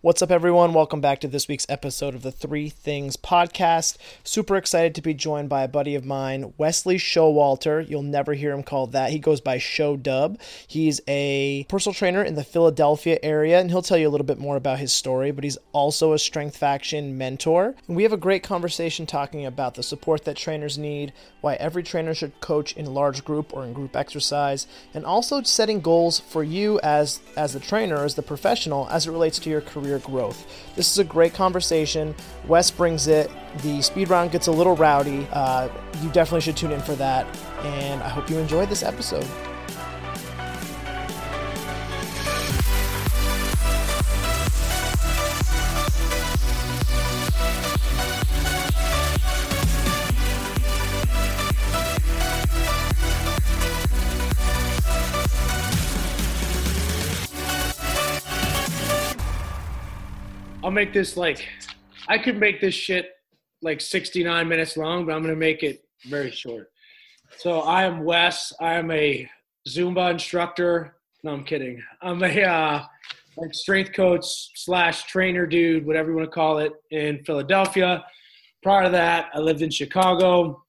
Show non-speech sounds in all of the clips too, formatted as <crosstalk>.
What's up, everyone? Welcome back to this week's episode of the Three Things Podcast. Super excited to be joined by a buddy of mine, Wesley Showalter. You'll never hear him called that. He goes by Show Dub. He's a personal trainer in the Philadelphia area, and he'll tell you a little bit more about his story, but he's also a Strength Faction mentor. And we have a great conversation talking about the support that trainers need, why every trainer should coach in large group or in group exercise, and also setting goals for you as, as the trainer, as the professional, as it relates to your career career growth. This is a great conversation. Wes brings it. The speed round gets a little rowdy. Uh, you definitely should tune in for that. And I hope you enjoyed this episode. I'll make this like I could make this shit like 69 minutes long, but I'm gonna make it very short. So I am Wes. I am a Zumba instructor. No, I'm kidding. I'm a uh, like strength coach slash trainer dude, whatever you want to call it, in Philadelphia. Prior to that, I lived in Chicago.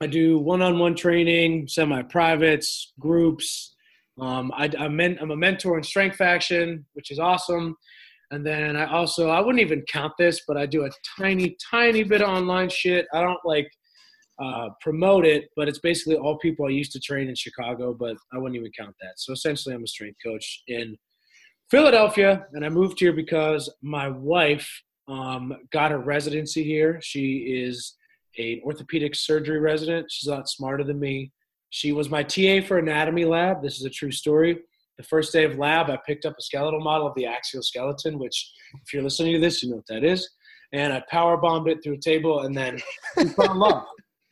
I do one-on-one training, semi-privates, groups. Um, I, I'm, men, I'm a mentor in Strength Faction, which is awesome. And then I also I wouldn't even count this, but I do a tiny, tiny bit of online shit. I don't like uh, promote it, but it's basically all people I used to train in Chicago, but I wouldn't even count that. So essentially, I'm a strength coach in Philadelphia, and I moved here because my wife um, got a residency here. She is an orthopedic surgery resident. She's a lot smarter than me. She was my TA for anatomy lab. This is a true story the first day of lab, I picked up a skeletal model of the axial skeleton, which, if you're listening to this, you know what that is. And I power bombed it through a table, and then we <laughs> fell in love.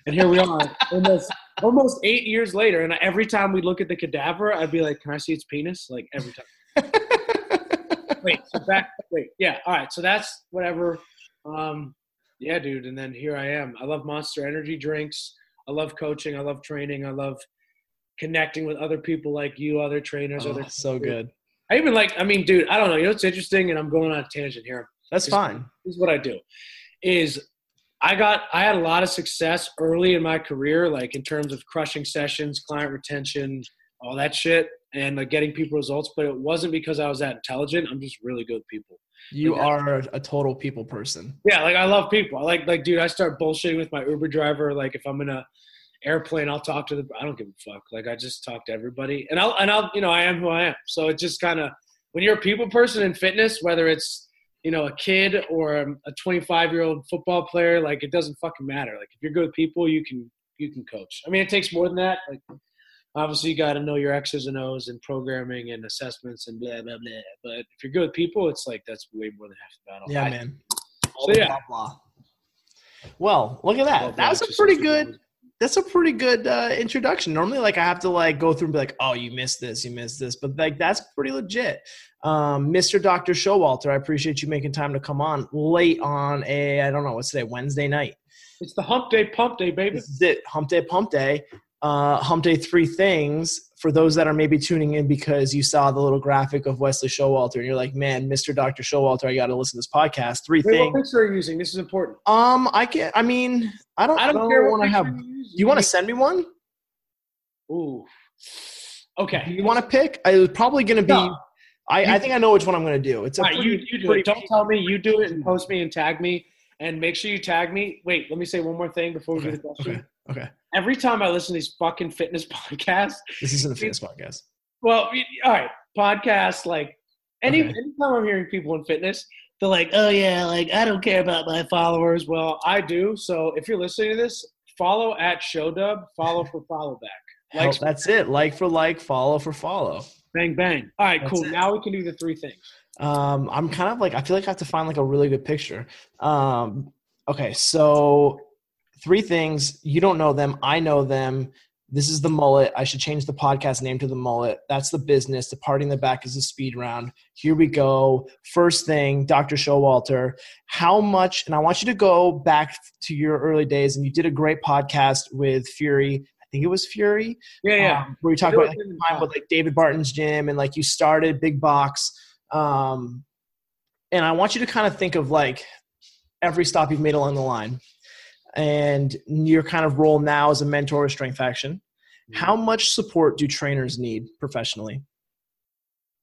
And here we are, almost almost eight years later. And every time we look at the cadaver, I'd be like, "Can I see its penis?" Like every time. <laughs> wait, so back. Wait, yeah. All right. So that's whatever. Um, yeah, dude. And then here I am. I love Monster Energy drinks. I love coaching. I love training. I love connecting with other people like you, other trainers, oh, other so good. I even like. I mean, dude, I don't know. You know what's interesting, and I'm going on a tangent here. That's fine. This is what I do. Is I got I had a lot of success early in my career, like in terms of crushing sessions, client retention, all that shit, and like getting people results. But it wasn't because I was that intelligent. I'm just really good people. You like, are a total people person. Yeah, like I love people. I like like dude. I start bullshitting with my Uber driver. Like if I'm gonna airplane i'll talk to the i don't give a fuck. Like i just talk to everybody. And i'll and i'll you know i am who i am. So it just kind of when you're a people person in fitness whether it's you know a kid or um, a 25 year old football player like it doesn't fucking matter. Like if you're good with people you can you can coach. I mean it takes more than that. Like obviously you got to know your x's and o's and programming and assessments and blah blah blah. But if you're good with people it's like that's way more than half the battle. Yeah I, man. So yeah. Blah, blah. well look at that. That was a pretty good that's a pretty good uh, introduction. Normally, like I have to like go through and be like, "Oh, you missed this, you missed this," but like that's pretty legit. Um, Mr. Doctor Showalter, I appreciate you making time to come on late on a I don't know what's today Wednesday night. It's the Hump Day Pump Day, baby. This is it, Hump Day Pump Day. Uh, hump Day three things for those that are maybe tuning in because you saw the little graphic of Wesley Showalter and you're like, man, Mr. Dr. Showalter, I got to listen to this podcast. Three Wait, things. What picture are you using? This is important. Um, I can't. I mean, I don't. I don't care what I have. Do you want to send me one? Ooh. Okay. You want to pick? I was probably going to be. No. I, I think I know which one I'm going to do. It's a right, pretty, you, you do it. Don't tell me. You do it and post me and tag me. And make sure you tag me. Wait, let me say one more thing before we okay. do the question. Okay. Okay. Every time I listen to these fucking fitness <laughs> podcasts, this isn't a fitness podcast. Well, all right, podcasts like any okay. anytime I'm hearing people in fitness, they're like, "Oh yeah, like I don't care about my followers." Well, I do. So if you're listening to this, follow at Showdub. Follow for follow back. <laughs> Like that's it. Like for like, follow for follow. Bang bang. All right, that's cool. It. Now we can do the three things. Um, I'm kind of like I feel like I have to find like a really good picture. Um, okay, so three things. You don't know them. I know them. This is the mullet. I should change the podcast name to the mullet. That's the business. The party in the back is the speed round. Here we go. First thing, Dr. Showalter, how much, and I want you to go back to your early days, and you did a great podcast with Fury. I think it was Fury. Yeah, yeah. Um, where you talked about like, time with like David Barton's gym and like you started Big Box. Um, and I want you to kind of think of like every stop you've made along the line and your kind of role now as a mentor or Strength Faction. Mm-hmm. How much support do trainers need professionally?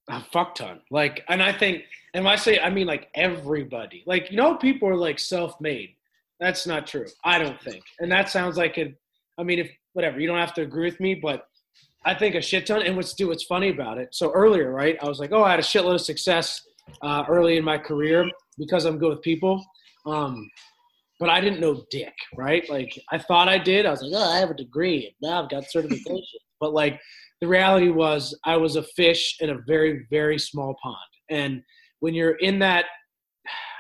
a fuck ton. Like, and I think, and when I say, I mean like everybody. Like, you know, people are like self-made. That's not true. I don't think. And that sounds like it. I mean, if whatever, you don't have to agree with me, but I think a shit ton. And what's do what's funny about it? So earlier, right? I was like, oh, I had a shitload of success uh, early in my career because I'm good with people. Um, but I didn't know dick, right? Like I thought I did. I was like, oh, I have a degree. Now I've got certification. <laughs> but like the reality was I was a fish in a very, very small pond. And when you're in that,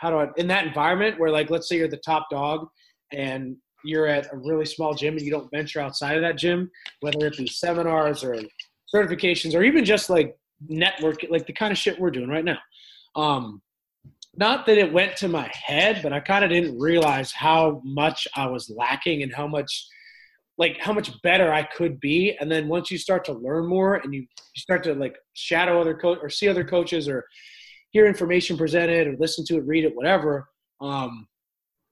how do I, in that environment where like, let's say you're the top dog and you're at a really small gym and you don't venture outside of that gym, whether it be seminars or certifications or even just like network, like the kind of shit we're doing right now. Um, not that it went to my head, but I kind of didn't realize how much I was lacking and how much like how much better I could be. And then once you start to learn more and you, you start to like shadow other coach or see other coaches or hear information presented or listen to it, read it, whatever. Um,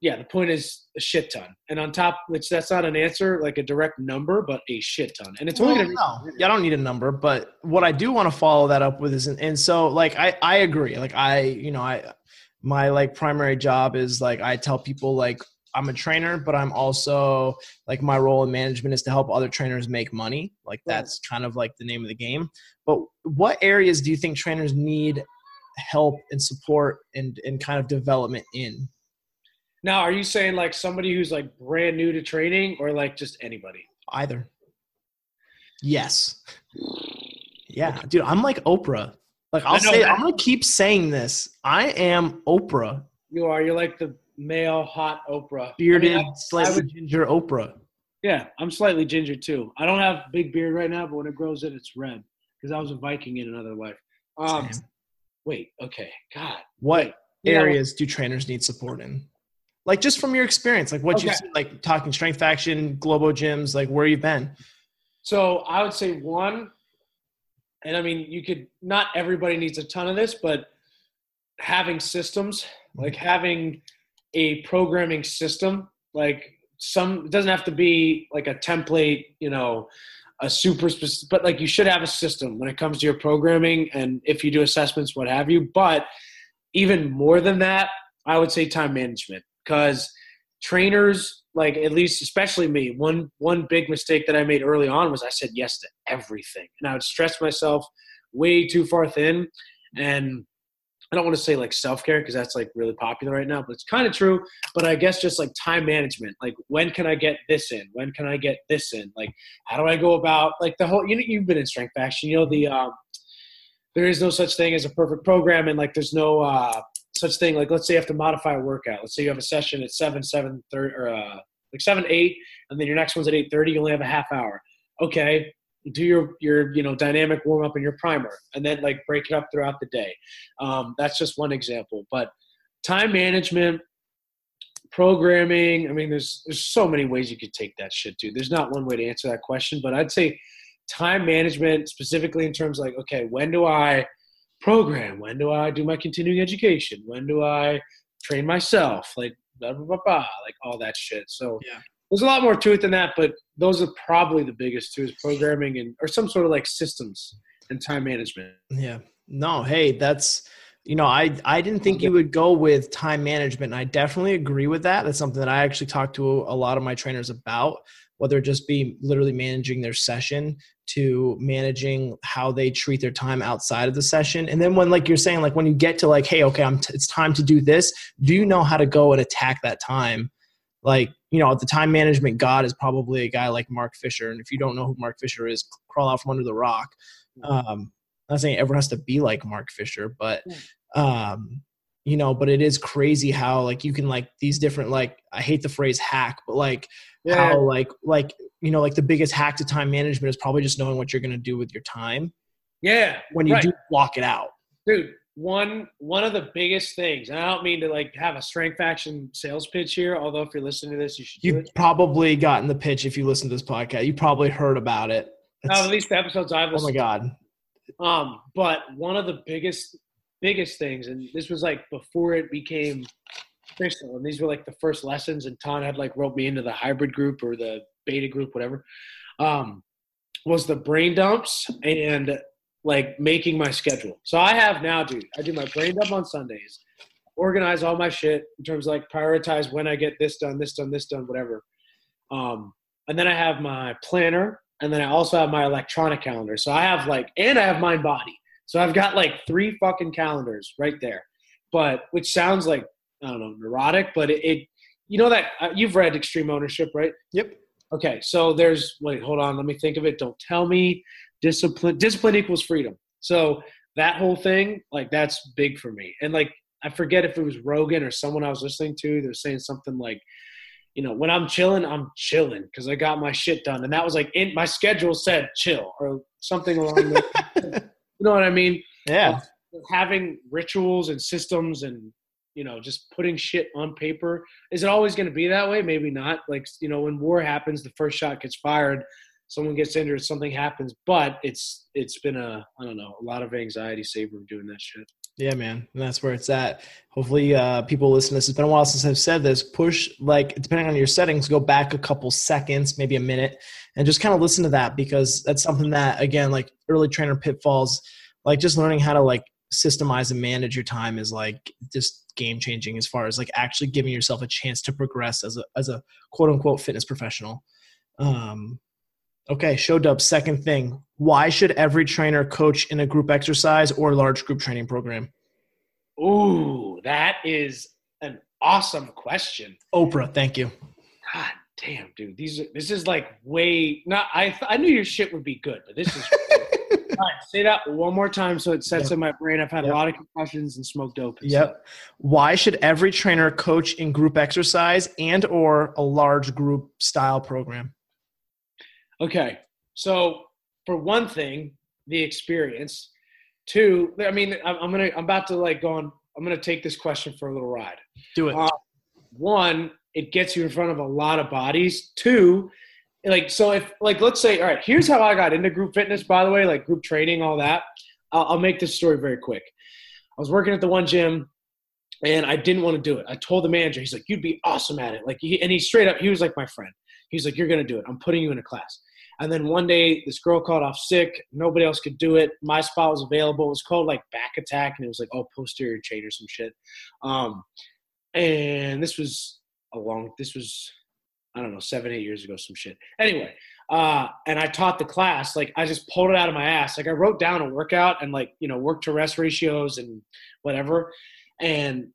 yeah, the point is a shit ton. And on top, which that's not an answer, like a direct number, but a shit ton. And it's only Well, gonna no, yeah, I don't need a number, but what I do want to follow that up with is, and so like I I agree. Like I, you know, I my like primary job is like I tell people like I'm a trainer, but I'm also like my role in management is to help other trainers make money. Like that's kind of like the name of the game. But what areas do you think trainers need help and support and and kind of development in? Now, are you saying like somebody who's like brand new to training or like just anybody? Either. Yes. <sighs> Yeah, dude, I'm like Oprah. Like I I'll say, that. I'm gonna keep saying this. I am Oprah, You are. You're like the male hot Oprah. bearded, I mean, I- I slightly would- ginger Oprah. Yeah, I'm slightly ginger too. I don't have big beard right now, but when it grows in, it's red because I was a Viking in another life. Um, Same. wait, okay, God, What Yeah. areas do trainers need support in? Like just from your experience, like what you've seen, like talking strength faction, globo gyms, like where you've been. So I would say one, and I mean, you could not everybody needs a ton of this, but having systems, like mm-hmm. having a programming system, like some it doesn't have to be like a template, you know, a super specific, but like you should have a system when it comes to your programming and if you do assessments, what have you. But even more than that, I would say time management because trainers like at least especially me one one big mistake that i made early on was i said yes to everything. And i would stress myself way too far thin. And i don't want to say like self-care because that's like really popular right now but it's kind of true. But i guess just like time management like when can i get this in? When can i get this in? Like how do i go about like the whole you know you've been in strength faction you know the um there is no such thing as a perfect program and like there's no uh such thing like let's say you have to modify a workout. Let's say you have a session at 7 7 30 or uh like 7 8 and then your next one's at eight thirty. you only have a half hour. Okay do your your you know dynamic warm up and your primer and then like break it up throughout the day. Um, that's just one example but time management programming i mean there's there's so many ways you could take that shit to there's not one way to answer that question but i'd say time management specifically in terms like okay when do i program? When do i do my continuing education? When do i train myself? Like blah blah blah, blah like all that shit so Yeah. there's a lot more to it than that but those are probably the biggest two is programming and or some sort of like systems and time management Yeah. No, hey, that's you know, I I didn't think you would go with time management. And I definitely agree with that. That's something that I actually talked to a lot of my trainers about, whether it just be literally managing their session to managing how they treat their time outside of the session. And then when like you're saying like when you get to like hey, okay, I'm t- it's time to do this, do you know how to go and attack that time? Like, you know, the time management god is probably a guy like Mark Fisher. And if you don't know who Mark Fisher is, crawl out from under the rock. Um, I'm not saying everyone has to be like Mark Fisher, but um, you know, but it is crazy how like you can like these different like I hate the phrase hack, but like how like like you know like the biggest hack to time management is probably just knowing what you're going to do with your time yeah when you right. do block it out. dude one one of the biggest things and i don't mean to like have a Strength Faction sales pitch here although if you're listening to this you should You've probably gotten the pitch if you listen to this podcast. You probably heard about it. It's- at least the episodes i've oh my listened god. Um, but one of the biggest biggest things, and this was like before it became official, and these were like the first lessons. And Ton had like roped me into the hybrid group or the beta group, whatever. Um, was the brain dumps and like making my schedule. So I have now, dude. I do my brain dump on Sundays, organize all my shit in terms of like prioritize when I get this done, this done, this done, whatever. Um, and then I have my planner, and then I also have my electronic calendar. So I have like, and I have Mindbody. So I've got like three fucking calendars right there. But which sounds like I don't know neurotic, but it, it you know that uh, you've read Extreme Ownership, right? Yep. Okay, so there's wait, hold on, let me think of it. Don't tell me discipline. Discipline equals freedom. So that whole thing, like that's big for me. And like I forget if it was Rogan or someone I was listening to, they're saying something like, you know, when I'm chilling, I'm chilling because I got my shit done. And that was like in my schedule said chill or something along those <laughs> You know what I mean? Yeah. Uh, having rituals and systems and you know just putting shit on paper is it always going to be that way maybe not like you know when war happens the first shot gets fired someone gets injured something happens but it's it's been a i don't know a lot of anxiety saver doing that shit yeah, man. And that's where it's at. Hopefully, uh, people listen to this. It's been a while since I've said this. Push, like, depending on your settings, go back a couple seconds, maybe a minute, and just kind of listen to that because that's something that, again, like early trainer pitfalls, like just learning how to, like, systemize and manage your time is like just game changing as far as like actually giving yourself a chance to progress as a, as a quote unquote fitness professional. Um, Okay, show dub. Second thing, why should every trainer coach in a group exercise or large group training program? Ooh, that is an awesome question. Oprah, thank you. God damn, dude, these are, this is like way not. I I knew your shit would be good, but this is. <laughs> Say that one more time so it sets yep. in my brain. I've had yep. a lot of concussions and smoked dope. And yep. Stuff. Why should every trainer coach in group exercise and or a large group style program? Okay. So for one thing, the experience. Two, I mean, I'm, gonna, I'm about to like go on. I'm gonna take this question for a little ride. Do it. Uh, one, it gets you in front of a lot of bodies. Two, like so if like let's say, all right, here's how I got into group fitness. By the way, like group training, all that. I'll, I'll make this story very quick. I was working at the one gym and I didn't want to do it. I told the manager, he's like, "You'd be awesome at it." Like, he, and he straight up, he was like my friend. He's like, "You're gonna do it. I'm putting you in a class." And then one day, this girl called off sick. Nobody else could do it. My spot was available. It was called like back attack, and it was like oh posterior chain or some shit. Um, and this was a long. This was I don't know seven eight years ago, some shit. Anyway, uh, and I taught the class. Like I just pulled it out of my ass. Like I wrote down a workout and like you know work to rest ratios and whatever, and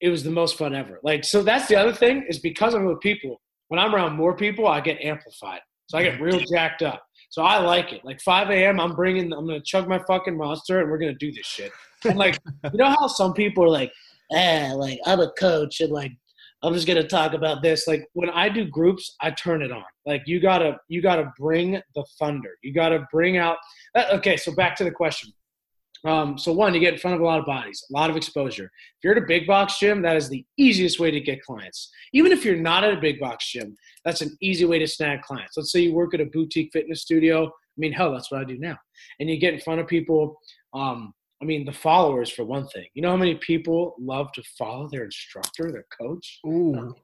it was the most fun ever. Like so that's the other thing is because I'm with people. When I'm around more people, I get amplified. So I get real jacked up. So I like it. Like 5 a.m., I'm bringing, I'm gonna chug my fucking monster, and we're gonna do this shit. And like, <laughs> you know how some people are like, eh, like I'm a coach, and like I'm just gonna talk about this. Like when I do groups, I turn it on. Like you gotta, you gotta bring the thunder. You gotta bring out. Okay, so back to the question. Um, so one, you get in front of a lot of bodies, a lot of exposure. If you're at a big box gym, that is the easiest way to get clients. Even if you're not at a big box gym, that's an easy way to snag clients. Let's say you work at a boutique fitness studio. I mean, hell, that's what I do now. And you get in front of people. Um, I mean, the followers for one thing. You know how many people love to follow their instructor, their coach? Ooh. No,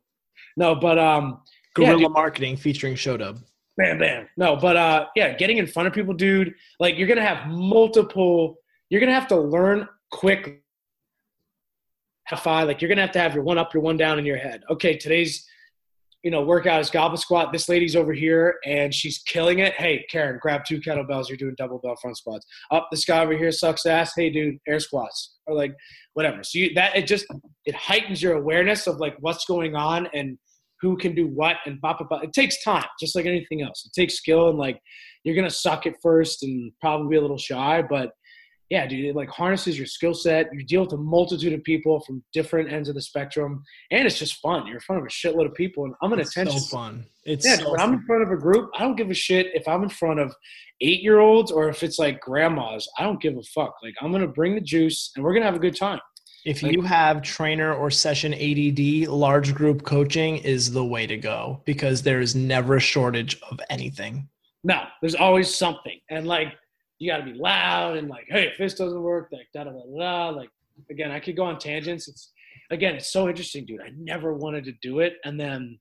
no but um, guerrilla yeah, marketing featuring Showdub. Bam, bam. No, but uh, yeah, getting in front of people, dude. Like you're gonna have multiple you're gonna have to learn quick like you're gonna have to have your one up, your one down in your head. Okay, today's you know workout is goblet squat. This lady's over here and she's killing it. Hey, Karen, grab two kettlebells. You're doing double bell front squats. Up, oh, this guy over here sucks ass. Hey, dude, air squats or like whatever. So you, that it just it heightens your awareness of like what's going on and who can do what and blah, blah, blah. It takes time, just like anything else. It takes skill and like you're gonna suck at first and probably be a little shy, but yeah, dude, it like harnesses your skill set. You deal with a multitude of people from different ends of the spectrum, and it's just fun. You're in front of a shitload of people, and I'm an it's attention. So fun. It's yeah. So when I'm in front of a group, I don't give a shit if I'm in front of eight year olds or if it's like grandmas. I don't give a fuck. Like I'm gonna bring the juice, and we're gonna have a good time. If like, you have trainer or session ADD, large group coaching is the way to go because there is never a shortage of anything. No, there's always something, and like you got to be loud and like, hey, if this doesn't work, like da da da da, like again, I could go on tangents. It's again, it's so interesting, dude. I never wanted to do it, and then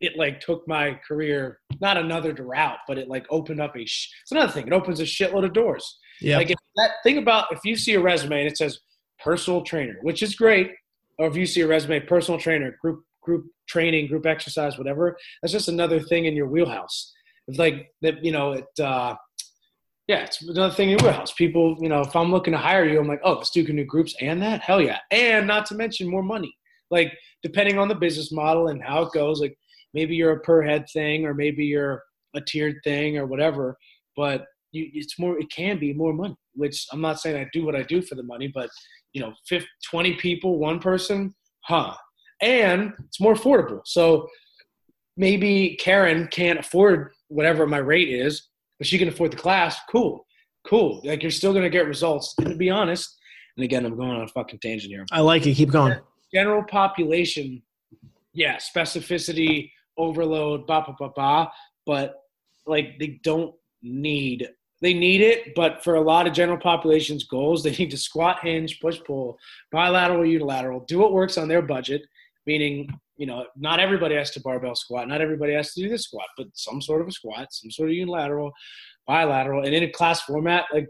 it like took my career not another route, but it like opened up a. Sh- it's another thing. It opens a shitload of doors. Yeah. Like if that thing about if you see a resume and it says personal trainer, which is great, or if you see a resume personal trainer, group group training, group exercise, whatever, that's just another thing in your wheelhouse. It's like that, you know, it. uh yeah, it's another thing in your wheelhouse. People, you know, if I'm looking to hire you, I'm like, oh, this dude can do groups and that, hell yeah, and not to mention more money. Like depending on the business model and how it goes, like maybe you're a per head thing or maybe you're a tiered thing or whatever, but you, it's more, it can be more money. Which I'm not saying I do what I do for the money, but you know, 50, 20 people, one person, huh? And it's more affordable. So maybe Karen can't afford whatever my rate is, she can afford the class. Cool, cool. Like you're still gonna get results. And to be honest, and again, I'm going on a fucking tangent here. I like it. Keep going. General population, yeah, specificity, overload, ba ba ba ba. But like they don't need they need it, but for a lot of general population's goals, they need to squat, hinge, push, pull, bilateral, unilateral, do what works on their budget, meaning, you know, not everybody has to barbell squat, not everybody has to do this squat, but some sort of a squat, some sort of unilateral, bilateral, and in a class format, like,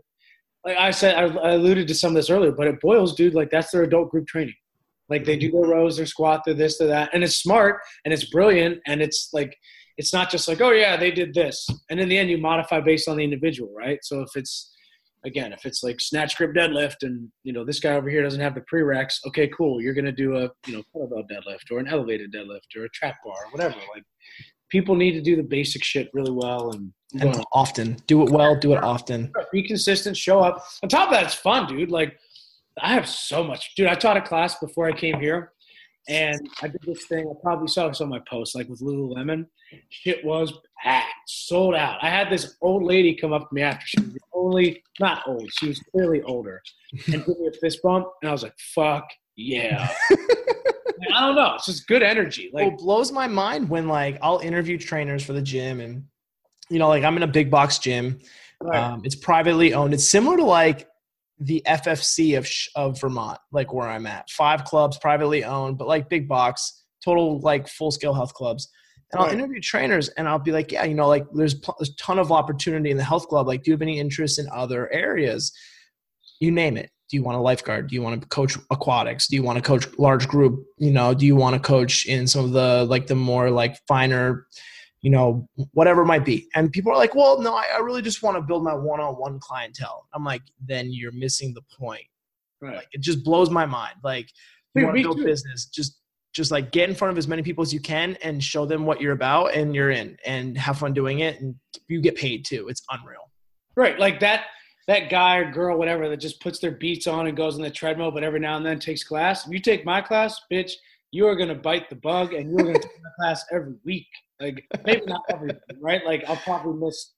like I said, I, I alluded to some of this earlier, but it boils, dude, like that's their adult group training. Like they do their rows, their squat, their this, their that, and it's smart and it's brilliant and it's like it's not just like, oh yeah, they did this. And in the end you modify based on the individual, right? So if it's again, if it's like snatch grip deadlift and you know, this guy over here doesn't have the prereqs, okay, cool. You're gonna do a you know kettlebell deadlift or an elevated deadlift or a trap bar or whatever. Like people need to do the basic shit really well and And often. Do it well, do it often. be consistent, show up. On top of that, it's fun, dude. Like I have so much, dude. I taught a class before I came here, and I did this thing. I probably saw this on my post, like with Lululemon. Shit was packed, sold out. I had this old lady come up to me after. She was only, not old. She was clearly older, and <laughs> give me a fist bump, and I was like, "Fuck yeah!" <laughs> I don't know. It's just good energy. Well, it blows my mind when like I'll interview trainers for the gym and you know like I'm in a big box gym. Um, it's privately owned. It's similar to like the FFC of of Vermont, like where I'm at. Five clubs, privately owned, but like big box, total like full scale health clubs. And I'll Right. interview trainers, and I'll be like, yeah, you know, like there's, pl- a ton of opportunity in the health club. Like, do you have any interest in other areas? You name it. Do you want a lifeguard? Do you want to coach aquatics? Do you want to coach large group? You know, do you want to coach in some of the like the more like finer, you know, whatever it might be? And people are like, well, no, I, I really just want to build my one-on-one clientele. I'm like, then you're missing the point. right. Like, it just blows my mind. Like, you Dude, want to build too. business, just just like get in front of as many people as you can and show them what you're about, and you're in, and have fun doing it, and you get paid too. It's unreal. Right, like that that guy or girl, whatever, that just puts their beats on and goes on the treadmill, but every now and then takes class. If you take my class, bitch, you are gonna bite the bug, and you're gonna take my class every week. Like maybe not every week, right? Like I'll probably miss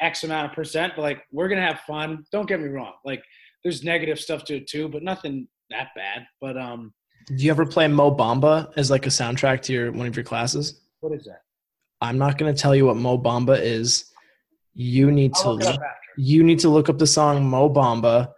X amount of percent, but like we're gonna have fun. Don't get me wrong. Like there's negative stuff to it too, but nothing that bad. But um, Do you ever play Mo Bamba as like a soundtrack to your one of your classes? what is that? I'm not going to tell you what Mo Bamba is. You need to look up look, you need to look up the song Mo Bamba,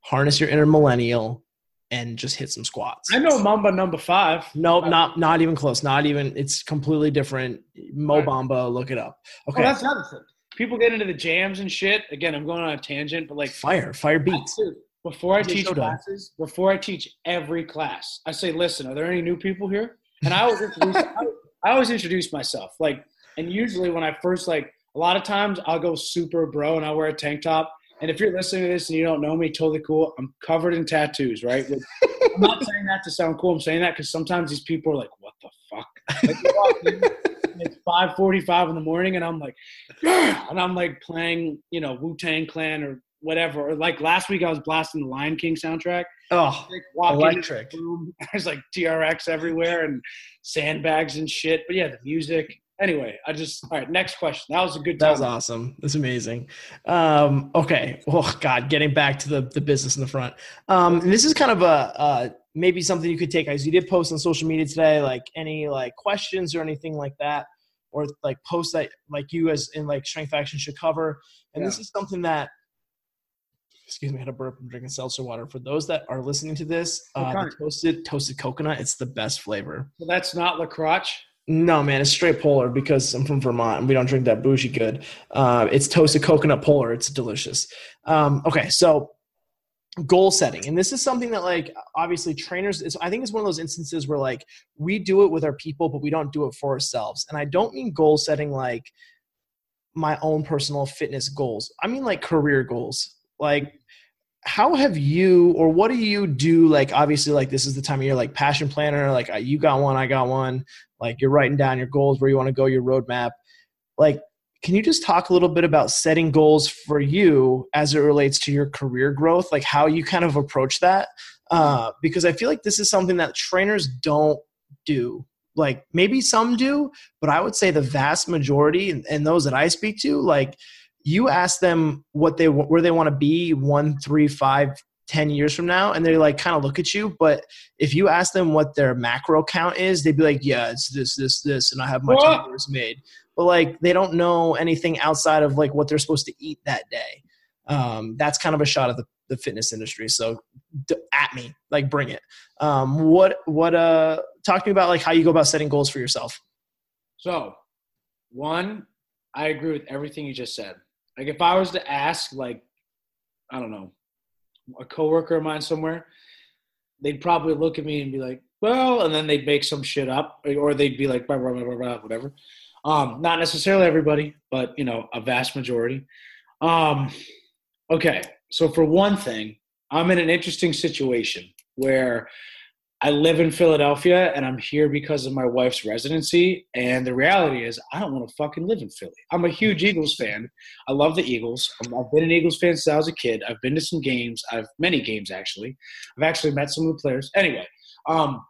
harness your inner millennial, and just hit some squats. I know Mambo number five. No, not not even close. Not even. It's completely different. Mo Right. Bamba, look it up. Oh, Okay, that's the other thing. People get into the jams and shit. Again, I'm going on a tangent, but like fire, fire beats. Before I teach classes, before I teach every class, I say, "Listen, are there any new people here?" And I always introduce, I, <laughs> I always introduce myself. Like, and usually when I first like, a lot of times I'll go super bro and I'll wear a tank top. And if you're listening to this and you don't know me, totally cool. I'm covered in tattoos, right? I'm not <laughs> saying that to sound cool. I'm saying that because sometimes these people are like, "What the fuck?" Like, you walk in, <laughs> it's 5:45 in the morning, and I'm like, "Yeah," and I'm like playing, you know, Wu Tang Clan or whatever. Like last week, I was blasting the Lion King soundtrack. Oh, Like, electric. <laughs> there's like TRX everywhere and sandbags and shit. But yeah, the music. Anyway, I just all right. Next question. That was a good That time. was awesome. That's amazing. Um, okay. Oh God, getting back to the, the business in the front. Um, this is kind of a uh, maybe something you could take as you did post on social media today, like any like questions or anything like that, or like posts that like you as in like Strength Faction should cover. And this is something that excuse me, I had a burp. I'm drinking seltzer water. For those that are listening to this, uh, toasted toasted coconut, it's the best flavor. So that's not LaCroix. No, man, it's straight polar because I'm from Vermont and we don't drink that bougie good. Uh, it's toasted coconut polar. It's delicious. Um, okay, so goal setting, and this is something that like obviously trainers. Is, I think it's one of those instances where like we do it with our people, but we don't do it for ourselves. And I don't mean goal setting like my own personal fitness goals. I mean like career goals. Like how have you or what do you do like obviously like this is the time of year like passion planner like you got one i got one like you're writing down your goals where you want to go your roadmap. Like can you just talk a little bit about setting goals for you as it relates to your career growth like how you kind of approach that? Uh, because i feel like this is something that trainers don't do. Like maybe some do but i would say the vast majority and, and those that i speak to like you ask them what they where they want to be one three five ten years from now and they like kind of look at you but if you ask them what their macro count is they'd be like yeah it's this this this and i have my hours made. But like they don't know anything outside of like what they're supposed to eat that day. Um, that's kind of a shot at the, the fitness industry so d- at me like bring it. Um, what what uh talk to me about like how you go about setting goals for yourself. So, one, I agree with everything you just said. Like, if I was to ask, like, I don't know, a coworker of mine somewhere, they'd probably look at me and be like, "Well," and then they'd make some shit up, or they'd be like, blah, blah, blah, blah, whatever. Um, not necessarily everybody, but you know, a vast majority. Um, okay, so for one thing, I'm in an interesting situation where I live in Philadelphia and I'm here because of my wife's residency. And the reality is, I don't want to fucking live in Philly. I'm a huge Eagles fan. I love the Eagles. I've been an Eagles fan since I was a kid. I've been to some games. I've many games actually. I've actually met some new players. Anyway, um,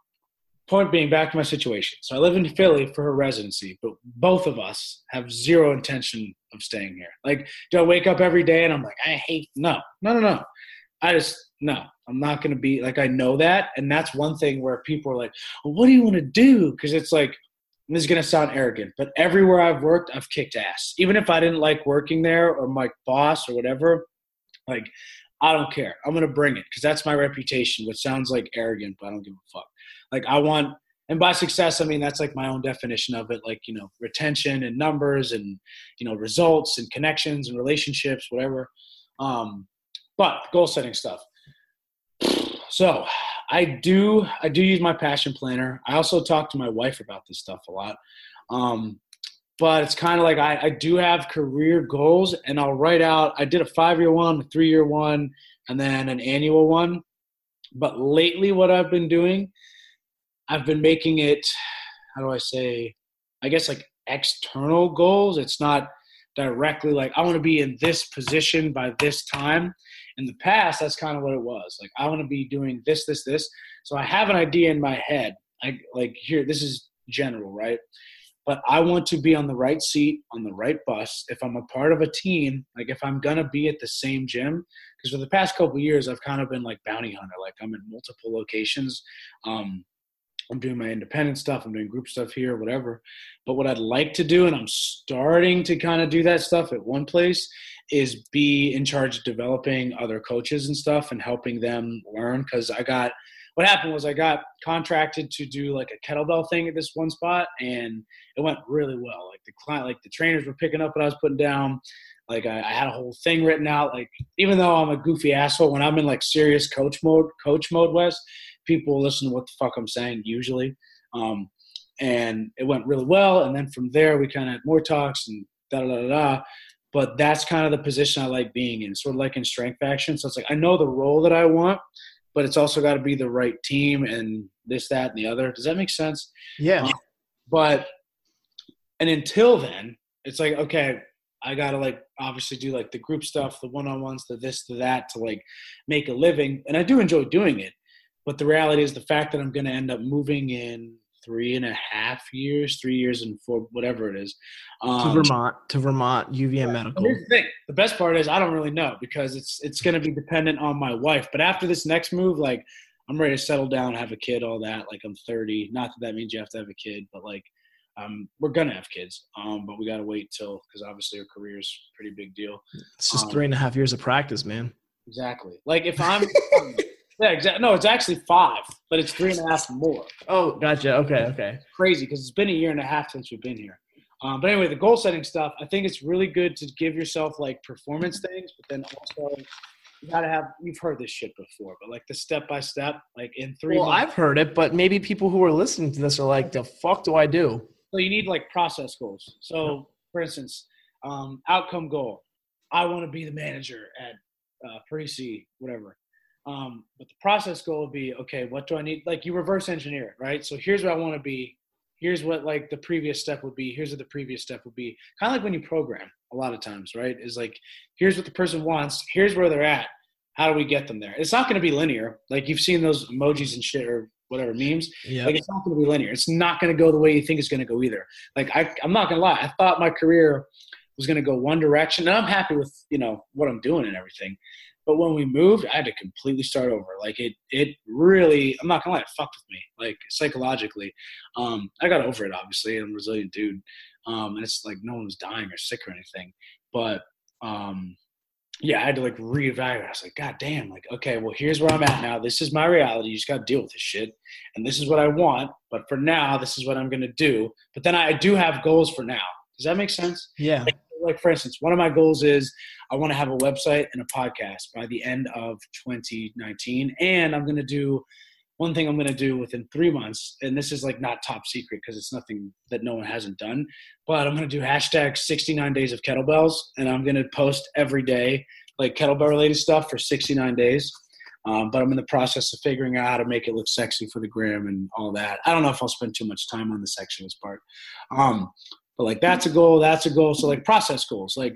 point being, back to my situation. So I live in Philly for her residency, but both of us have zero intention of staying here. Like, do I wake up every day and I'm like, I hate? No, no, no, no. I just no. I'm not going to be like I know that, and that's one thing where people are like, well, "What do you want to do?" Because it's like this is going to sound arrogant, but everywhere I've worked, I've kicked ass. Even if I didn't like working there or my boss or whatever, like I don't care. I'm going to bring it because that's my reputation. Which sounds like arrogant, but I don't give a fuck. Like I want, and by success, I mean that's like my own definition of it. Like you know, retention and numbers and you know results and connections and relationships, whatever. Um, but goal setting stuff. So I do I do use my passion planner. I also talk to my wife about this stuff a lot. Um, but it's kind of like I, I do have career goals and I'll write out I did a five year one, a three year one, and then an annual one. But lately what I've been doing, I've been making it how do I say I guess like external goals. It's not directly like I want to be in this position by this time in the past that's kind of what it was like i want to be doing this this this. So i have an idea in my head i like here this is general right? But i want to be on the right seat on the right bus. If i'm a part of a team like if i'm gonna be at the same gym because for the past couple years i've kind of been like bounty hunter like i'm in multiple locations. Um i'm doing my independent stuff i'm doing group stuff here whatever. But what i'd like to do and i'm starting to kind of do that stuff at one place is be in charge of developing other coaches and stuff and helping them learn. Because i got what happened was i got contracted to do like a kettlebell thing at this one spot and it went really well. Like the client like the trainers were picking up what i was putting down. Like I, I had a whole thing written out. Like even though i'm a goofy asshole when i'm in like serious coach mode coach mode west people listen to what the fuck i'm saying usually um, and it went really well and then from there we kind of had more talks and da da da da but that's kind of the position I like being in, sort of like in Strength Faction. So it's like I know the role that I want, but it's also got to be the right team and this, that, and the other. Does that make sense? yeah Um, But and until then, it's like okay, I gotta like obviously do like the group stuff, the one on ones, the this, the that to like make a living, and I do enjoy doing it. But the reality is the fact that I'm gonna end up moving in three and a half years, three years and four, whatever it is. to Um, vermont to vermont uvm medical Here's the thing. The best part is I don't really know because it's it's going to be dependent on my wife. But after this next move, like I'm ready to settle down, have a kid, all that. Like I'm 30. Not that that means you have to have a kid, but like um, we're gonna have kids. Um, but we got to wait till because obviously our career is pretty big deal. it's just um, three and a half years of practice man Exactly. Like if I'm, <laughs> yeah, exactly. No, it's actually five, but it's three and a half more. Oh, gotcha. Okay, okay. Crazy because it's been a year and a half since we've been here. Um, but anyway, the goal setting stuff, I think it's really good to give yourself like performance things, but then also you gotta have. You've heard this shit before, but like the step by step, like in three. Well, months, I've heard it, but maybe people who are listening to this are like, "The fuck do I do?" So you need like process goals. So, for instance, um, outcome goal. I want to be the manager at uh, Parisi, whatever. Um, but the process goal would be, okay, what do I need? Like you reverse engineer it, right? So here's what I want to be. Here's what like the previous step would be. Here's what the previous step would be. Kind of like when you program a lot of times, right? Is like, here's what the person wants. Here's where they're at. How do we get them there? It's not going to be linear. Like you've seen those emojis and shit or whatever memes. Yeah. Like it's not going to be linear. It's not going to go the way you think it's going to go either. Like I, I'm not going to lie. I thought my career was going to go one direction, and I'm happy with you know what I'm doing and everything. But when we moved, I had to completely start over. Like it, it really. I'm not gonna lie, it fucked with me. Like psychologically, um, I got over it. Obviously, I'm a resilient dude, um, and it's like no one was dying or sick or anything. But um, yeah, I had to like reevaluate. I was like, God damn, like, okay, well, here's where I'm at now. This is my reality. You just got to deal with this shit. And this is what I want. But for now, this is what I'm going to do. But then I do have goals for now. Does that make sense? Yeah. Like, like, for instance, one of my goals is I want to have a website and a podcast by the end of 2019. And I'm going to do one thing I'm going to do within three months. And this is like not top secret because it's nothing that no one hasn't done. But I'm going to do hashtag 69 days of kettlebells. And I'm going to post every day like kettlebell related stuff for 69 days. Um, but I'm in the process of figuring out how to make it look sexy for the gram and all that. I don't know if I'll spend too much time on the sexualist part. Um, but like that's a goal, that's a goal. So like process goals. Like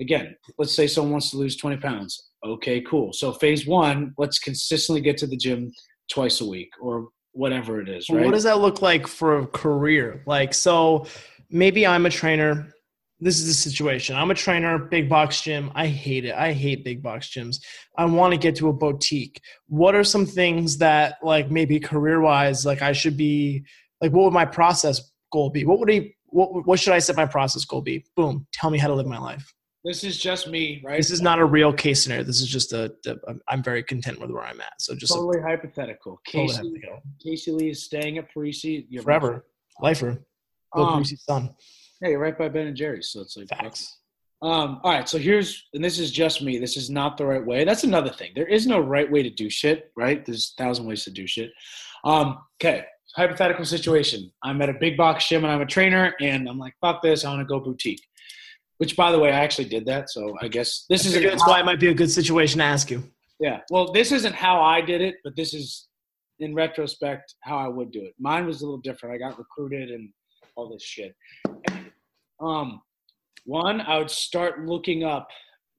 again, let's say someone wants to lose 20 pounds. Okay, cool. So phase one, let's consistently get to the gym twice a week or whatever it is, right? What does that look like for a career? Like, so maybe I'm a trainer. This is the situation. I'm a trainer, big box gym. I hate it. I hate big box gyms. I want to get to a boutique. What are some things that, like, maybe career wise, like, I should be, like, what would my process goal be? What would he, what, what should I set my process goal be? Boom. Tell me how to live my life. This is just me, right? This is not a real case scenario. This is just a. a I'm very content with where I'm at. So just totally a, hypothetical. totally Casey, hypothetical. Casey Lee is staying at Parisi you're forever, lifer. Bill Um, Parisi's son. Yeah, you're right by Ben and Jerry's, so it's like Facts. Um, all right, so here's, and this is just me. This is not the right way. That's another thing. There is no right way to do shit, right? There's a thousand ways to do shit. Um, okay, hypothetical situation. I'm at a big box gym and I'm a trainer, and I'm like, fuck this, I want to go boutique. Which, by the way, I actually did that. So I guess this is that's why it might be a good situation to ask you. yeah. Well, this isn't how I did it, but this is, in retrospect, how I would do it. Mine was a little different. I got recruited and all this shit. Um, one, I would start looking up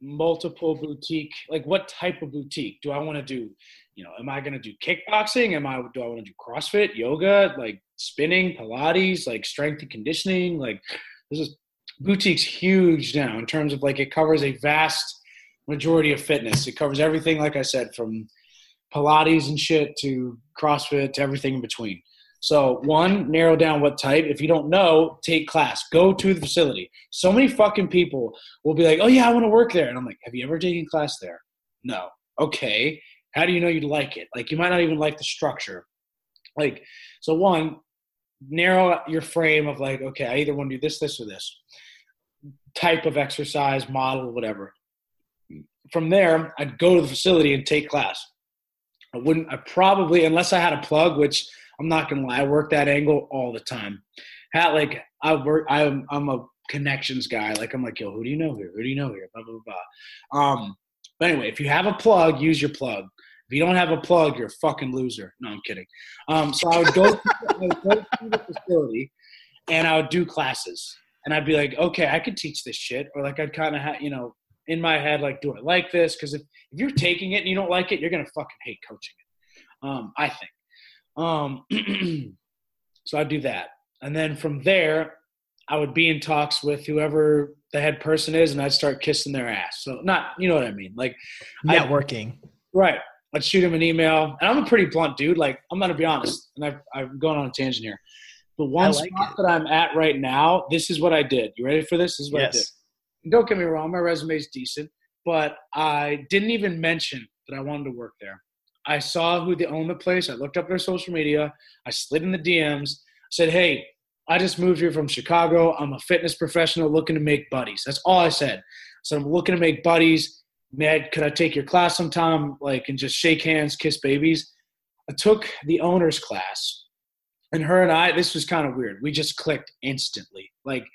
multiple boutique. Like, what type of boutique do I want to do? You know, am I going to do kickboxing? Am I do I want to do CrossFit, yoga, like spinning, Pilates, like strength and conditioning? Like, this is boutique's huge now in terms of like it covers a vast majority of fitness. It covers everything, like I said, from Pilates and shit to CrossFit to everything in between. So one, narrow down what type. If you don't know, take class. Go to the facility. So many fucking people will be like, "Oh yeah, I want to work there," and I'm like, "Have you ever taken class there?" No. Okay. How do you know you'd like it? Like you might not even like the structure. Like so, one, narrow your frame of like, okay, I either want to do this, this, or this type of exercise, model, whatever. From there, I'd go to the facility and take class. I wouldn't. I probably, unless I had a plug, which I'm not gonna lie, I work that angle all the time. Had like I work. I'm I'm a connections guy. Like I'm like, yo, who do you know here? Who do you know here? Blah blah blah. Um, but anyway, if you have a plug, use your plug. If you don't have a plug, you're a fucking loser. No, I'm kidding. Um, so I would go, <laughs> I would go to the facility, and I would do classes, and I'd be like, okay, I could teach this shit, or like I'd kind of have, you know, in my head, like, do I like this? Because if, if you're taking it and you don't like it, you're gonna fucking hate coaching it. Um, I think. Um, <clears throat> so I'd do that, and then from there, I would be in talks with whoever the head person is, and I'd start kissing their ass. So not, you know what I mean? Like, I- Networking. Right. I'd shoot him an email. And I'm a pretty blunt dude. Like, I'm going to be honest. And I've, I'm going on a tangent here. But one like spot it. that I'm at right now, this is what I did. You ready for this? This is what I did. yes. And don't get me wrong, my resume is decent. but I didn't even mention that I wanted to work there. I saw who they owned the place. I looked up their social media. I slid in the DMs. Said, "Hey, I just moved here from Chicago. I'm a fitness professional looking to make buddies." That's all I said. So I'm looking to make buddies. Man, could I take your class sometime? Like, and just shake hands, kiss babies. I took the owner's class, and her and I. This was kind of weird. We just clicked instantly. Like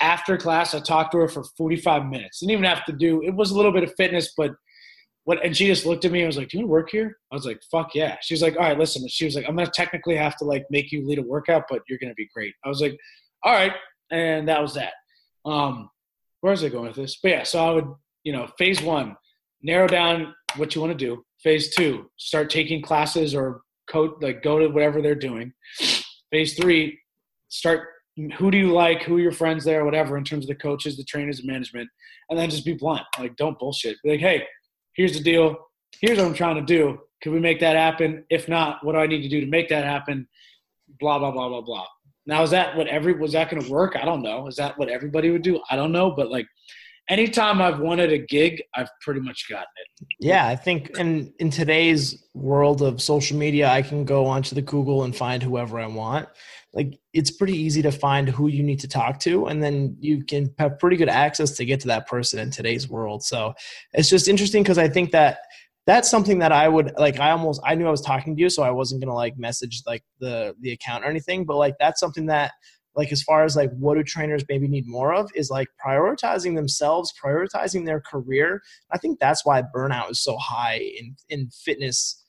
after class, I talked to her for 45 minutes. Didn't even have to do. It was a little bit of fitness, but what? And she just looked at me and was like, "Do you to work here?" I was like, "Fuck yeah." She was like, "All right, listen." She was like, "I'm gonna technically have to like make you lead a workout, but you're gonna be great." I was like, "All right," and that was that. Um, where was I going with this? But yeah, so I would, you know, phase one, narrow down what you want to do. Phase two, start taking classes or coach, like go to whatever they're doing. Phase three, start who do you like, who are your friends there, whatever, in terms of the coaches, the trainers, the management, and then just be blunt. Like, don't bullshit. Be like, hey, here's the deal. Here's what I'm trying to do. Can we make that happen? If not, what do I need to do to make that happen? Blah blah blah blah blah. Now, is that what every was that going to work? I don't know. Is that what everybody would do? I don't know. But like, anytime I've wanted a gig, I've pretty much gotten it. Yeah, I think in in today's world of social media, I can go onto the Google and find whoever I want. Like it's pretty easy to find who you need to talk to, and then you can have pretty good access to get to that person in today's world. So it's just interesting because I think that that's something that I would like. I almost I knew I was talking to you, so I wasn't gonna like message like the the account or anything. But like that's something that like as far as like what do trainers maybe need more of is like prioritizing themselves prioritizing their career. I think that's why burnout is so high in in fitness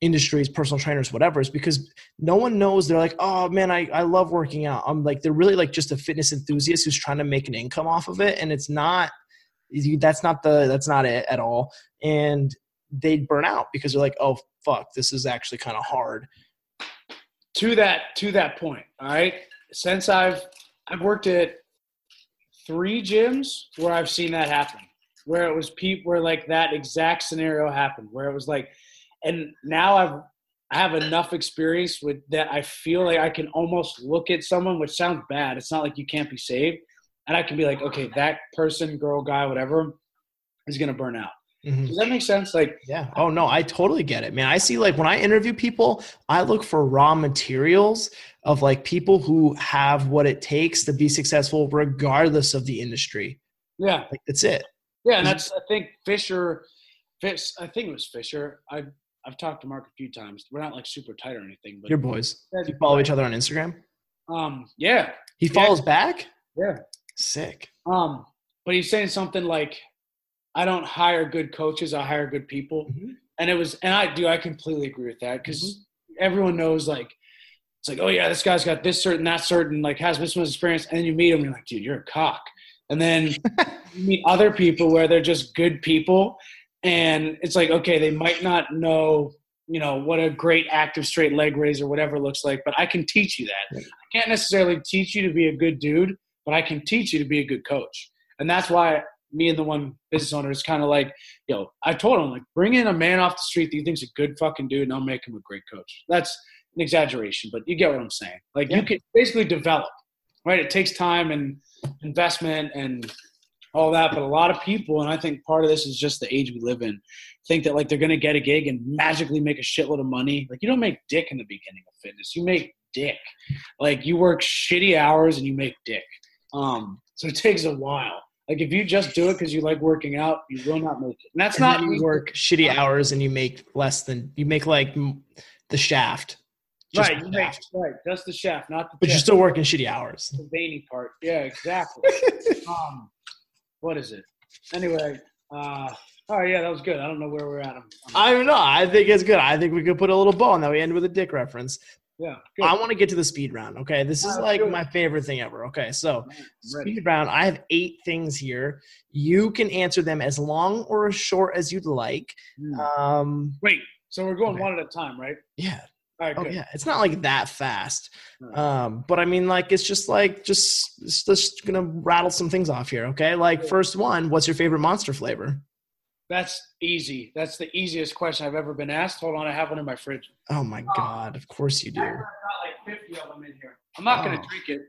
industries personal trainers whatever is because no one knows. They're like oh man I, I love working out. I'm like they're really like just a fitness enthusiast who's trying to make an income off of it and it's not that's not the that's not it at all. And they'd burn out because they're like oh fuck this is actually kind of hard. To that to that point all right since I've I've worked at three gyms where I've seen that happen, where it was people where like that exact scenario happened, where it was like, and now I've I have enough experience with that I feel like I can almost look at someone, which sounds bad. It's not like you can't be saved, and I can be like, okay, that person, girl, guy, whatever, is gonna burn out. Mm-hmm. Does that make sense? Like, yeah. Oh no, I totally get it, man. I see like when I interview people, I look for raw materials of like people who have what it takes to be successful, regardless of the industry. Yeah, like that's it. Yeah, and that's I think Fisher, Fish. I think it was Fisher. I've I've talked to Mark a few times. We're not like super tight or anything, but your boys. You follow each other on Instagram. Um. Yeah. He follows yeah. back. Yeah. Sick. Um. But he's saying something like I don't hire good coaches. I hire good people. Mm-hmm. And it was, and I do, I completely agree with that because mm-hmm. everyone knows like, it's like, oh yeah, this guy's got this certain, that certain, like has this much experience. And then you meet him and you're like, dude, you're a cock. And then <laughs> you meet other people where they're just good people. And it's like, okay, they might not know, you know, what a great active straight leg raise or whatever looks like, but I can teach you that. I can't necessarily teach you to be a good dude, but I can teach you to be a good coach. And that's why me and the one business owner is kind of like, yo, I told him like, bring in a man off the street that you think's a good fucking dude, and I'll make him a great coach. That's an exaggeration, but you get what I'm saying. Like yeah. you can basically develop, right? It takes time and investment and all that, but a lot of people, and I think part of this is just the age we live in, think that like they're gonna get a gig and magically make a shitload of money. Like you don't make dick in the beginning of fitness. You make dick. Like you work shitty hours and you make dick. Um, so it takes a while. Like if you just do it because you like working out, you will not make it. And that's and not you work shitty hours and you make less than you make like the shaft. Just right, you make right, just the shaft, not the. But you're still working shitty hours. The veiny part, yeah, exactly. <laughs> um, what is it? Anyway, uh, oh yeah, that was good. I don't know where we're at. I'm, I'm I do not know. I think it's good. I think we could put a little bow on that. We end with a dick reference. Yeah. Good. I want to get to the speed round. Okay. This is like my favorite thing ever. Okay. So, speed round, I have eight things here. You can answer them as long or as short as you'd like. Mm. Um, Wait. So, we're going okay. one at a time, right? Yeah. oh, yeah. It's not like that fast. Um, but I mean, like, it's just like, just, it's just to rattle some things off here. Okay. Like, first one, what's your favorite monster flavor? That's easy. That's the easiest question I've ever been asked. Hold on, I have one in my fridge. Oh my god! Of course you do. I've got like 50 of them in here. I'm not oh. gonna drink it.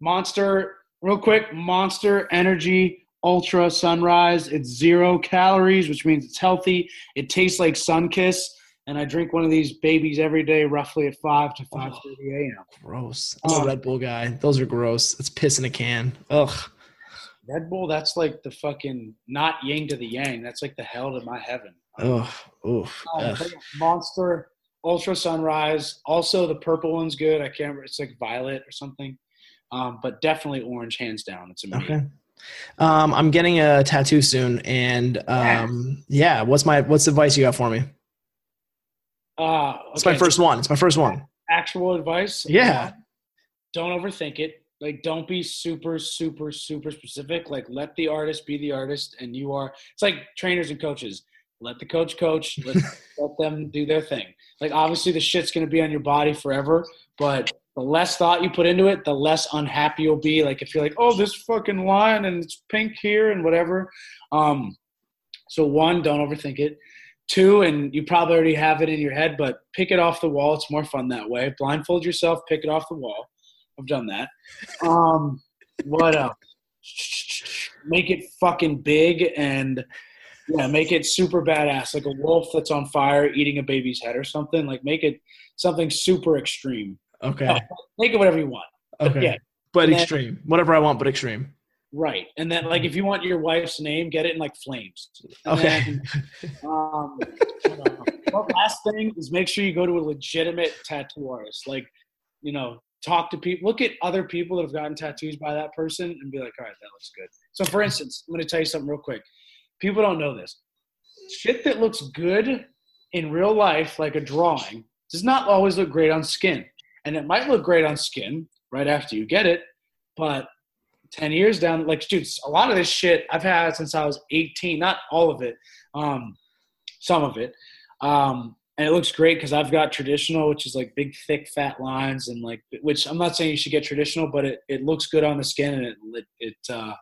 Monster, real quick. Monster Energy Ultra Sunrise. It's zero calories, which means it's healthy. It tastes like Sunkist, and I drink one of these babies every day, roughly at five to five thirty a.m. Gross. I'm a Um, Red Bull guy. Those are gross. It's piss in a can. Ugh. Red Bull, that's like the fucking not yin to the yang. That's like the hell to my heaven. Ugh. Oof. Um, yeah, Monster, Ultra Sunrise. Also, the purple one's good. I can't remember. It's like violet or something. Um, but definitely orange, hands down. It's amazing. Okay. Um, I'm getting a tattoo soon, and um, yeah. What's my what's the advice you got for me? Uh, It's my first one. It's my first one. actual advice. Yeah. Don't overthink it. Like, don't be super, super, super specific. Like, let the artist be the artist, and you are. It's like trainers and coaches. Let the coach coach. <laughs> Let, let them do their thing. Like, obviously, the shit's gonna be on your body forever, but the less thought you put into it, the less unhappy you'll be. Like, if you're like, oh, this fucking line and it's pink here and whatever. Um, so one, don't overthink it. Two, and you probably already have it in your head, but pick it off the wall. It's more fun that way. Blindfold yourself, pick it off the wall. I've done that. Um, what else? Make it fucking big and yeah, make it super badass, like a wolf that's on fire eating a baby's head or something. Like make it something super extreme. Okay. No, make it whatever you want. Okay. yeah. But And then- extreme. Whatever I want, but extreme. Right. And then like if you want your wife's name, get it in like flames. And Okay. then, um, <laughs> last thing is make sure you go to a legitimate tattoo artist. Like, you know, talk to people, look at other people that have gotten tattoos by that person and be like, all right, that looks good. So, for instance, I'm going to tell you something real quick. People don't know this. Shit that looks good in real life, like a drawing, does not always look great on skin. And it might look great on skin right after you get it, but 10 years down, like, dude, a lot of this shit I've had since I was 18, not all of it, um, some of it. Um, and it looks great because I've got traditional, which is like big, thick, fat lines, and like, which I'm not saying you should get traditional, but it, it looks good on the skin and it it it, uh,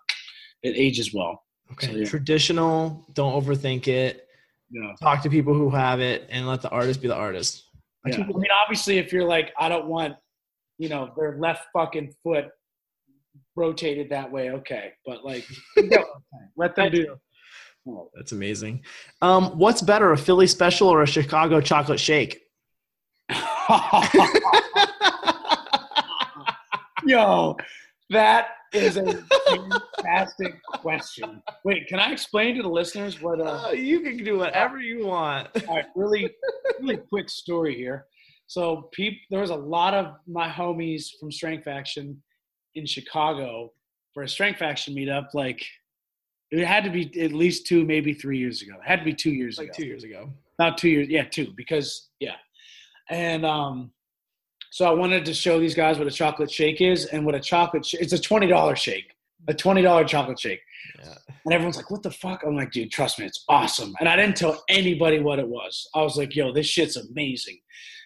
it ages well. Okay. So, yeah. Traditional. Don't overthink it. Yeah. Talk to people who have it, and let the artist be the artist. I yeah. I mean, obviously, if you're like, I don't want, you know, their left fucking foot rotated that way, okay, but like, <laughs> let them do. Oh. That's amazing. Um, what's better, a Philly special or a Chicago chocolate shake? <laughs> Yo, that is a fantastic question. Wait, can I explain to the listeners what? Uh, Uh, you can do whatever you want. all right, really, really quick story here. So, peop, there was a lot of my homies from Strength Faction in Chicago for a Strength Faction meetup. Like, it had to be at least two, maybe three years ago. It had to be two years like ago. two years ago. Not two years, yeah, two, because yeah. And um, so I wanted to show these guys what a chocolate shake is and what a chocolate sh- it's a twenty dollar shake, a twenty dollar chocolate shake. Yeah. And everyone's like, "What the fuck?" I'm like, "Dude, trust me, it's awesome." And I didn't tell anybody what it was. I was like, "Yo, this shit's amazing."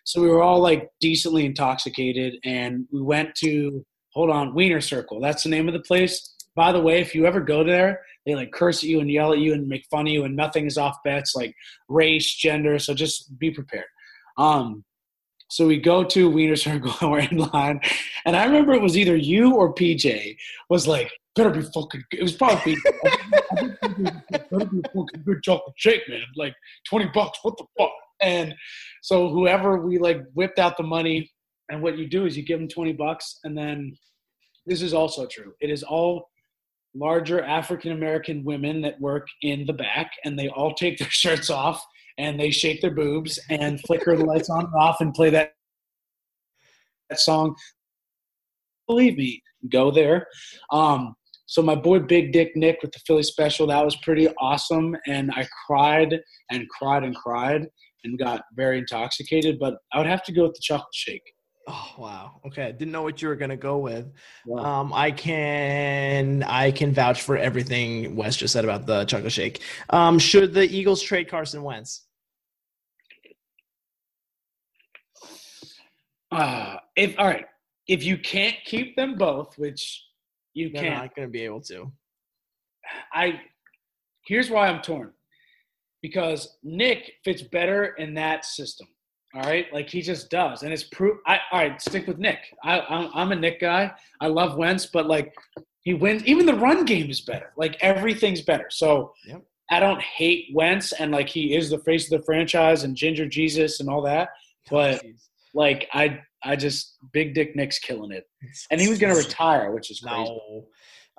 So we were all like decently intoxicated, and we went to hold on Wiener Circle. That's the name of the place. By the way, if you ever go there, they like curse at you and yell at you and make fun of you, and nothing is off bets like race, gender. So just be prepared. Um, so we go to Wiener Circle <laughs> and we're in line, and I remember it was either you or PJ was like, "Better be fucking." Good. It was probably PJ. Better be fucking good chocolate shake, man. Like twenty bucks. What the fuck? And so whoever we like whipped out the money, and what you do is you give them twenty bucks, and then this is also true. It is all larger African American women that work in the back, and they all take their <laughs> shirts off and they shake their boobs and flicker the lights on and off and play that that song. Believe me, go there. Um, so my boy Big Dick Nick with the Philly special that was pretty awesome, and I cried and cried and cried and got very intoxicated. But I would have to go with the chocolate shake. Oh wow. Okay. I didn't know what you were gonna go with. Wow. Um, I can I can vouch for everything Wes just said about the chocolate shake. Um, should the Eagles trade Carson Wentz? Uh, if all right, if you can't keep them both, which you They're can't, not gonna be able to. I here's why I'm torn. Because Nick fits better in that system. All right, like he just does, and it's proof. I all right, stick with Nick. I I'm, I'm a Nick guy. I love Wentz, but like He wins. Even the run game is better. Like everything's better. So Yep. I don't hate Wentz, and like he is the face of the franchise and Ginger Jesus and all that. <laughs> But Jeez. like I, I just Big Dick Nick's killing it, and he was gonna retire, which is crazy.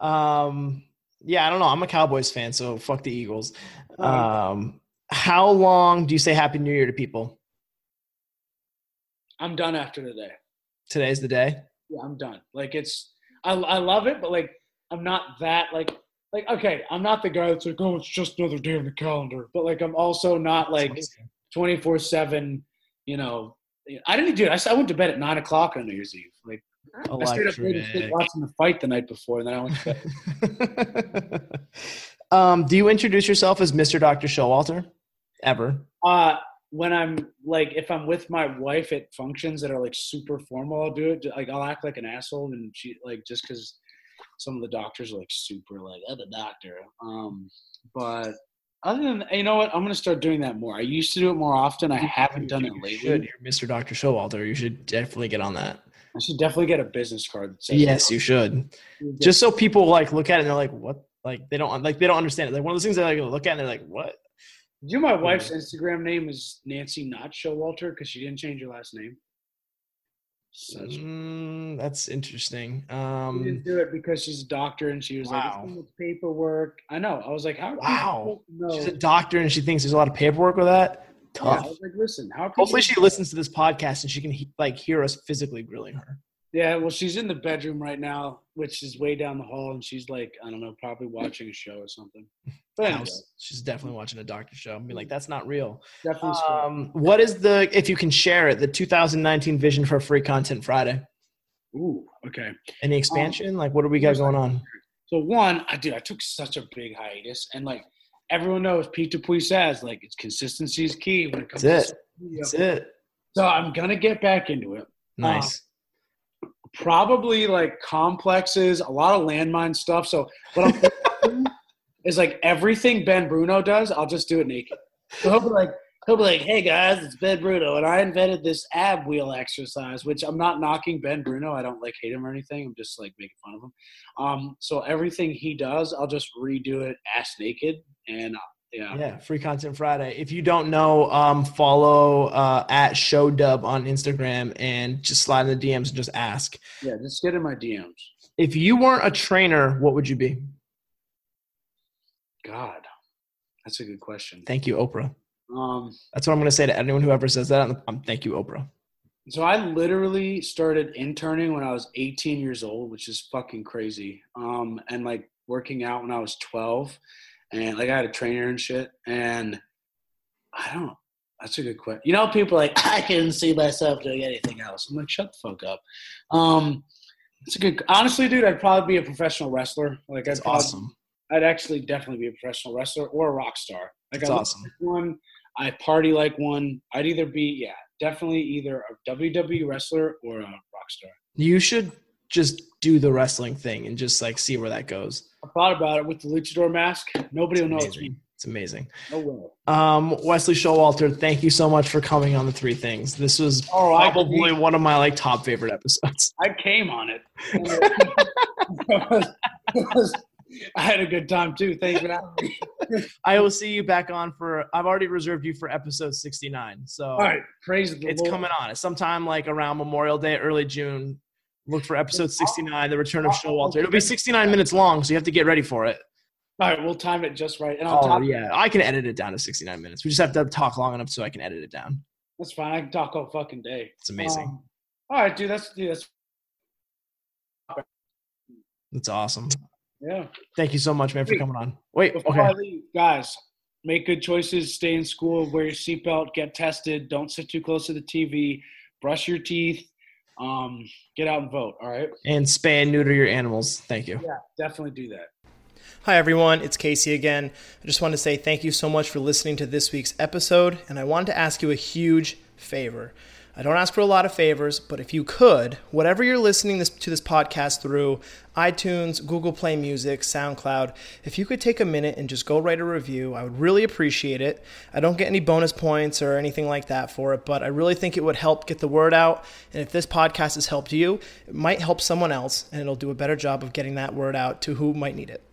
No. Um. Yeah, I don't know. I'm a Cowboys fan, so fuck the Eagles. Um. How long do you say Happy New Year to people? I'm done after today. Today's the day. Yeah, I'm done. Like it's, I, I love it, but like I'm not that like like okay, I'm not the guy that's like oh it's just another day on the calendar, but like I'm also not like 24 seven. You know, I didn't do it. I went to bed at nine o'clock on New Year's Eve. Like I stayed up late and stayed watching the fight the night before, and then I went to bed. <laughs> um, do you introduce yourself as Mr. Dr. Showalter? Ever? Uh, when I'm like, if I'm with my wife at functions that are like super formal, I'll do it. Like, I'll act like an asshole, and she like just because some of the doctors are like super like, I'm a doctor. Um, but other than you know what, I'm gonna start doing that more. I used to do it more often. I haven't done it You lately. should. You're Mr. Dr. Showalter. You should definitely get on that. I should definitely get a business card. That says Yes, you should. Just so people like look at it and they're like, "What?" Like they don't like they don't understand it. Like one of those things they like look at and they're like, "What?" You know, my wife's Instagram name is Nancy Not Showalter because she didn't change her last name. Such Mm, that's interesting. She Um, didn't do it because she's a doctor and she was like, Wow. it's paperwork. I know. I was like, how? Wow. she's a doctor and she thinks there's a lot of paperwork with that. Yeah, I Tough. was like, listen, how? Hopefully, she listens to this podcast and she can he- like hear us physically grilling her. Yeah, well, she's in the bedroom right now, which is way down the hall, and she's like, I don't know, probably watching a show or something. But House. She's definitely watching a doctor show and be like, "That's not real." definitely. Um, what is the if you can share it the 2019 vision for Free Content Friday? Ooh, okay. Any expansion? like, what do we got going on? So one, I did. I took such a big hiatus, and like everyone knows, Pete Dupuis says, like it's consistency is key when it comes. That's to it. media. That's it. So I'm gonna get back into it. Nice. probably like complexes, a lot of landmine stuff. So what I'm <laughs> is like everything Ben Bruno does, I'll just do it naked. So he'll be like, he'll be like, "Hey guys, it's Ben Bruno, and I invented this ab wheel exercise." Which I'm not knocking Ben Bruno. I don't like hate him or anything. I'm just like making fun of him. Um, so everything he does, I'll just redo it ass naked, and uh, yeah, Yeah, Free Content Friday. If you don't know, um, follow uh, at ShowDub on Instagram and just slide in the DMs and just ask. yeah, just get in my DMs. If you weren't a trainer, what would you be? God, that's a good question. Thank you, Oprah. Um, That's what I'm going to say to anyone who ever says that. Um, thank you, Oprah. So I literally started interning when I was 18 years old, which is fucking crazy. Um, and like working out when I was 12, and like I had a trainer and shit. And I don't. That's a good question. You know, people are like <laughs> I can't see myself doing anything else. I'm like, shut the fuck up. Um, it's a good. Honestly, dude, I'd probably be a professional wrestler. Like I'd That's probably, awesome. I'd actually definitely be a professional wrestler or a rock star. Like That's I awesome. like one. I party like one. I'd either be yeah, definitely either a WWE wrestler or a rock star. You should just do the wrestling thing and just like see where that goes. I thought about it with the luchador mask. Nobody will know it's me. Amazing. It's amazing. No way. Um, Wesley Showalter, thank you so much for coming on the three things. This was Oh, probably one of my like top favorite episodes. I came on it. <laughs> <laughs> <laughs> <laughs> I had a good time too. Thanks for having me. <laughs> I will see you back on for. I've already reserved you for episode 69. So All right, praise the it's Lord. coming on. It's sometime like around Memorial Day, early June. Look for episode 69, the return of Showalter. It'll be 69 minutes long, so you have to get ready for it. All right, we'll time it just right. And on Oh top, yeah, I can edit it down to 69 minutes. We just have to talk long enough so I can edit it down. that's fine. I can talk all fucking day. It's amazing. Um, all right, dude. That's dude, that's That's awesome. Yeah. Thank you so much, man, for coming on. Wait, Before okay. leave, guys, make good choices. Stay in school. Wear your seatbelt. Get tested. Don't sit too close to the TV. Brush your teeth. Um, get out and vote. All right. And spay and neuter your animals. Thank you. Yeah, definitely do that. Hi, everyone. It's Casey again. I just want to say thank you so much for listening to this week's episode, and I wanted to ask you a huge favor. I don't ask for a lot of favors, but if you could, whatever you're listening this, to this podcast through iTunes, Google Play Music, SoundCloud, if you could take a minute and just go write a review, I would really appreciate it. I don't get any bonus points or anything like that for it, but I really think it would help get the word out. And if this podcast has helped you, it might help someone else, and it'll do a better job of getting that word out to who might need it.